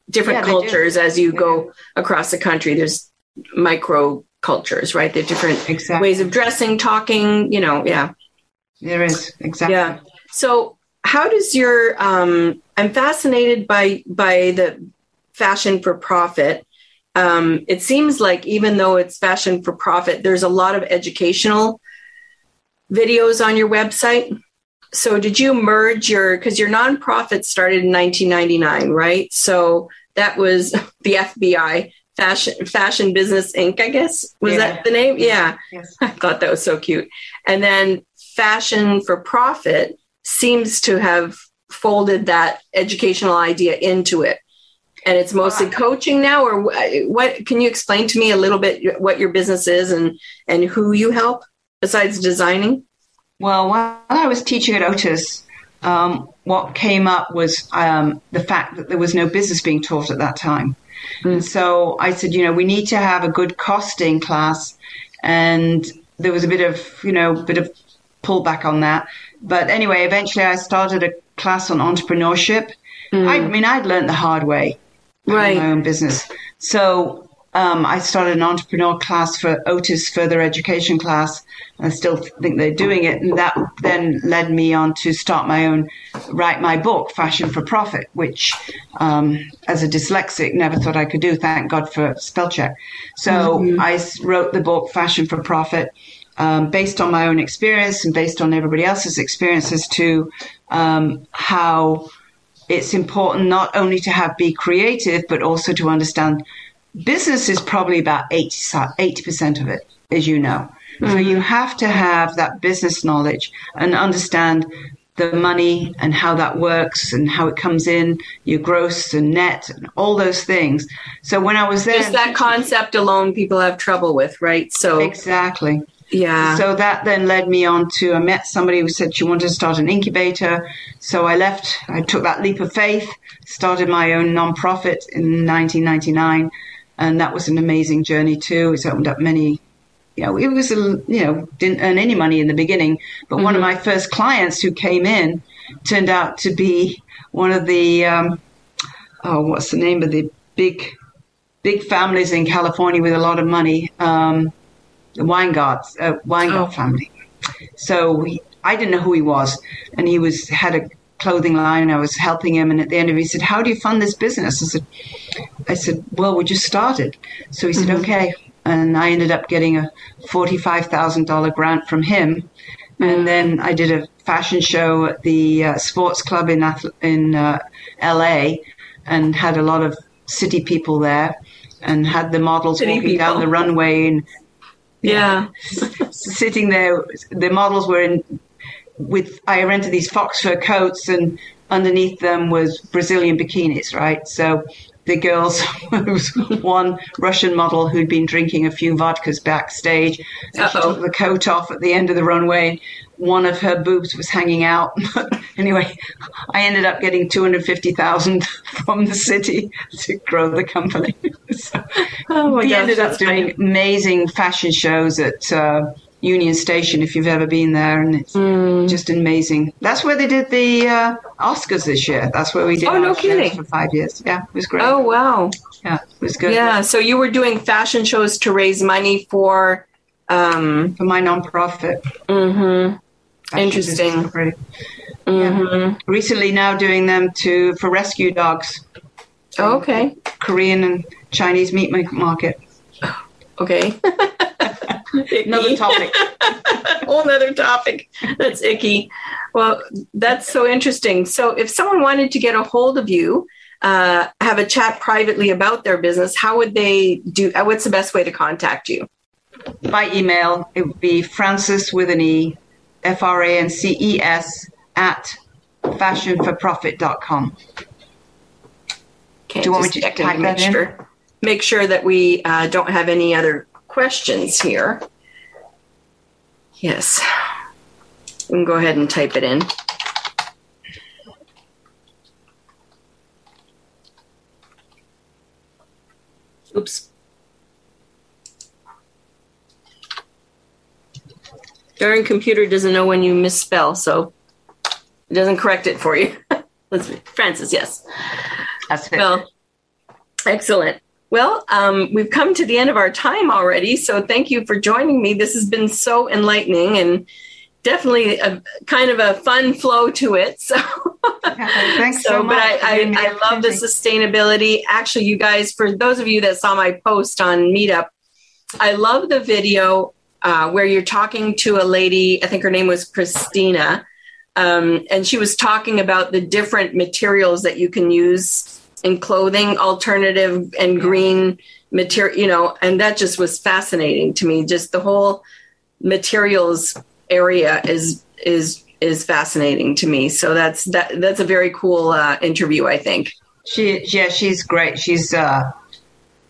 Different yeah, cultures as you go across the country. There's micro cultures, right? The different exactly. ways of dressing, talking, you know, yeah. There is, exactly. Yeah. So how does your um I'm fascinated by by the fashion for profit. Um, it seems like even though it's fashion for profit, there's a lot of educational videos on your website. So did you merge your because your nonprofit started in 1999, right? So that was the FBI Fashion Fashion Business Inc. I guess was yeah. that the name? Yeah, yes. I thought that was so cute. And then Fashion for Profit seems to have folded that educational idea into it, and it's mostly coaching now. Or what? Can you explain to me a little bit what your business is and and who you help besides designing? Well, while I was teaching at Otis, um, what came up was um, the fact that there was no business being taught at that time. And so I said, you know, we need to have a good costing class. And there was a bit of, you know, bit of pullback on that. But anyway, eventually I started a class on entrepreneurship. Mm. I mean, I'd learned the hard way. Right. My own business. So um, I started an entrepreneur class for Otis Further Education class. I still think they're doing it. And that then led me on to start my own, write my book, Fashion for Profit, which, um, as a dyslexic, never thought I could do. Thank God for spell check. So mm-hmm. I wrote the book, Fashion for Profit. um, based on my own experience and based on everybody else's experiences to um, how it's important not only to have be creative but also to understand business is probably about 80 percent of it, as you know. Mm-hmm. So you have to have that business knowledge and understand the money and how that works and how it comes in, your gross and net and all those things. So when I was there, just that concept alone, people have trouble with, right? So exactly. Yeah. So that then led me on to I met somebody who said she wanted to start an incubator. So I left. I took that leap of faith, started my own nonprofit in 1999, and that was an amazing journey too. It's opened up many you know, it was, a, you know, didn't earn any money in the beginning. But mm-hmm. one of mm-hmm. my first clients who came in turned out to be one of the, um, oh, what's the name of the big, big families in California with a lot of money, um, the Weingart, uh, Weingart oh. family. So he, I didn't know who he was, and he was had a clothing line. I was helping him, and at the end of it, he said, "How do you fund this business?" I said, "I said, well, we just started." So he said, mm-hmm. "Okay, and I ended up getting a $45,000 grant from him. And then I did a fashion show at the uh, sports club in in uh, LA, and had a lot of city people there, and had the models city walking people. down the runway and yeah, sitting there. The models were in with I rented these fox fur coats, and underneath them was Brazilian bikinis, right? So the girls, was one Russian model who'd been drinking a few vodkas backstage. She took the coat off at the end of the runway. One of her boobs was hanging out. anyway, I ended up getting 250,000 from the city to grow the company. so oh we gosh, ended up doing funny. amazing fashion shows at, uh, Union Station if you've ever been there, and it's mm. just amazing. That's where they did the uh, Oscars this year. That's where we did. Oh no, kidding! For five years, yeah, it was great. Oh wow, yeah, it was good. Yeah, so you were doing fashion shows to raise money for um, for my nonprofit. Mm-hmm. Interesting. Mm-hmm. Yeah. Recently, now doing them to for rescue dogs. Oh, okay. Korean and Chinese meat market. Okay. another topic. Whole another topic. That's icky. Well, that's so interesting. So, if someone wanted to get a hold of you, uh, have a chat privately about their business, how would they do? Uh, what's the best way to contact you? By email, it would be Frances with an E, F R A N C E S at fashionforprofit.com. Okay, Do you want me to type that make in? Sure, make sure that we uh, don't have any other questions here. Yes. We can go ahead and type it in. Oops. Darn computer doesn't know when you misspell, so it doesn't correct it for you. Let's Frances, yes. That's it. Well, excellent. Well, um, we've come to the end of our time already. So thank you for joining me. This has been so enlightening and definitely a kind of a fun flow to it. So, thanks so, so much. But I, I, I love the sustainability. Actually, you guys, for those of you that saw my post on Meetup, I love the video uh, where you're talking to a lady. I think her name was Christina. Um, and she was talking about the different materials that you can use in clothing, alternative and green material, you know, and that just was fascinating to me. Just the whole materials area is is is fascinating to me. So that's that that's a very cool uh, interview, I think. She yeah, she's great. She's uh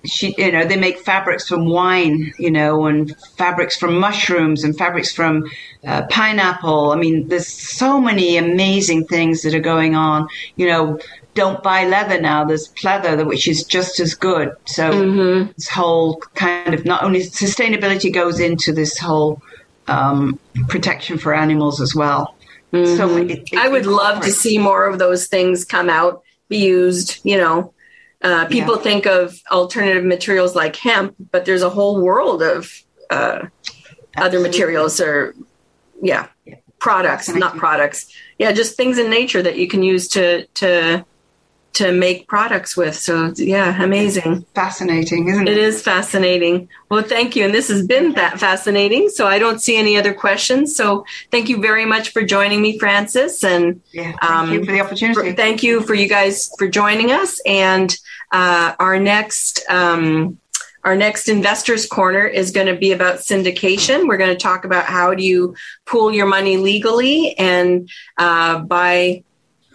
she you know they make fabrics from wine you know and fabrics from mushrooms and fabrics from uh, pineapple i mean there's so many amazing things that are going on you know don't buy leather now. There's pleather, which is just as good. So mm-hmm. this whole kind of not only sustainability goes into this whole um, protection for animals as well. Mm-hmm. So it, it, I would love to see more of those things come out, be used. You know, uh, people yeah. think of alternative materials like hemp, but there's a whole world of uh, other materials or yeah, products, not products. Yeah, just things in nature that you can use to to to make products with. So yeah, amazing. Fascinating, isn't it? It is fascinating. Well, thank you. And this has been that fascinating. So I don't see any other questions. So thank you very much for joining me, Frances. And yeah, thank um, you for the opportunity. For, thank you for you guys for joining us. And uh, our next um, our next investors corner is going to be about syndication. We're going to talk about how do you pool your money legally and uh, buy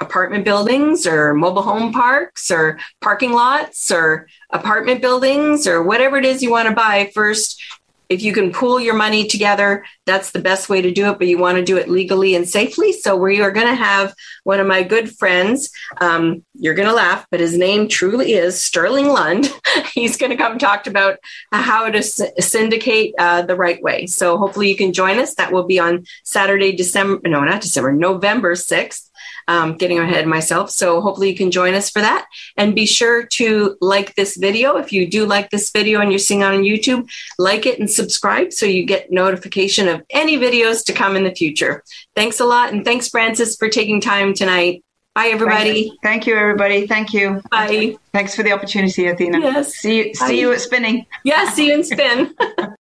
apartment buildings or mobile home parks or parking lots or apartment buildings or whatever it is you want to buy. First if you can pool your money together that's the best way to do it but you want to do it legally and safely. So we are going to have one of my good friends um, you're going to laugh but his name truly is sterling lund. He's going to come talk about how to syndicate uh, the right way. So hopefully you can join us. That will be on saturday december no not december november 6th um, getting ahead of myself. So hopefully you can join us for that. And be sure to like this video. If you do like this video and you're seeing on YouTube, like it and subscribe so you get notification of any videos to come in the future. Thanks a lot. And thanks, Frances, for taking time tonight. Bye, everybody. Thank you, everybody. Thank you. Bye. Thanks for the opportunity, Athena. Yes. See you. See Bye. you at spinning. Yeah. See you in spin.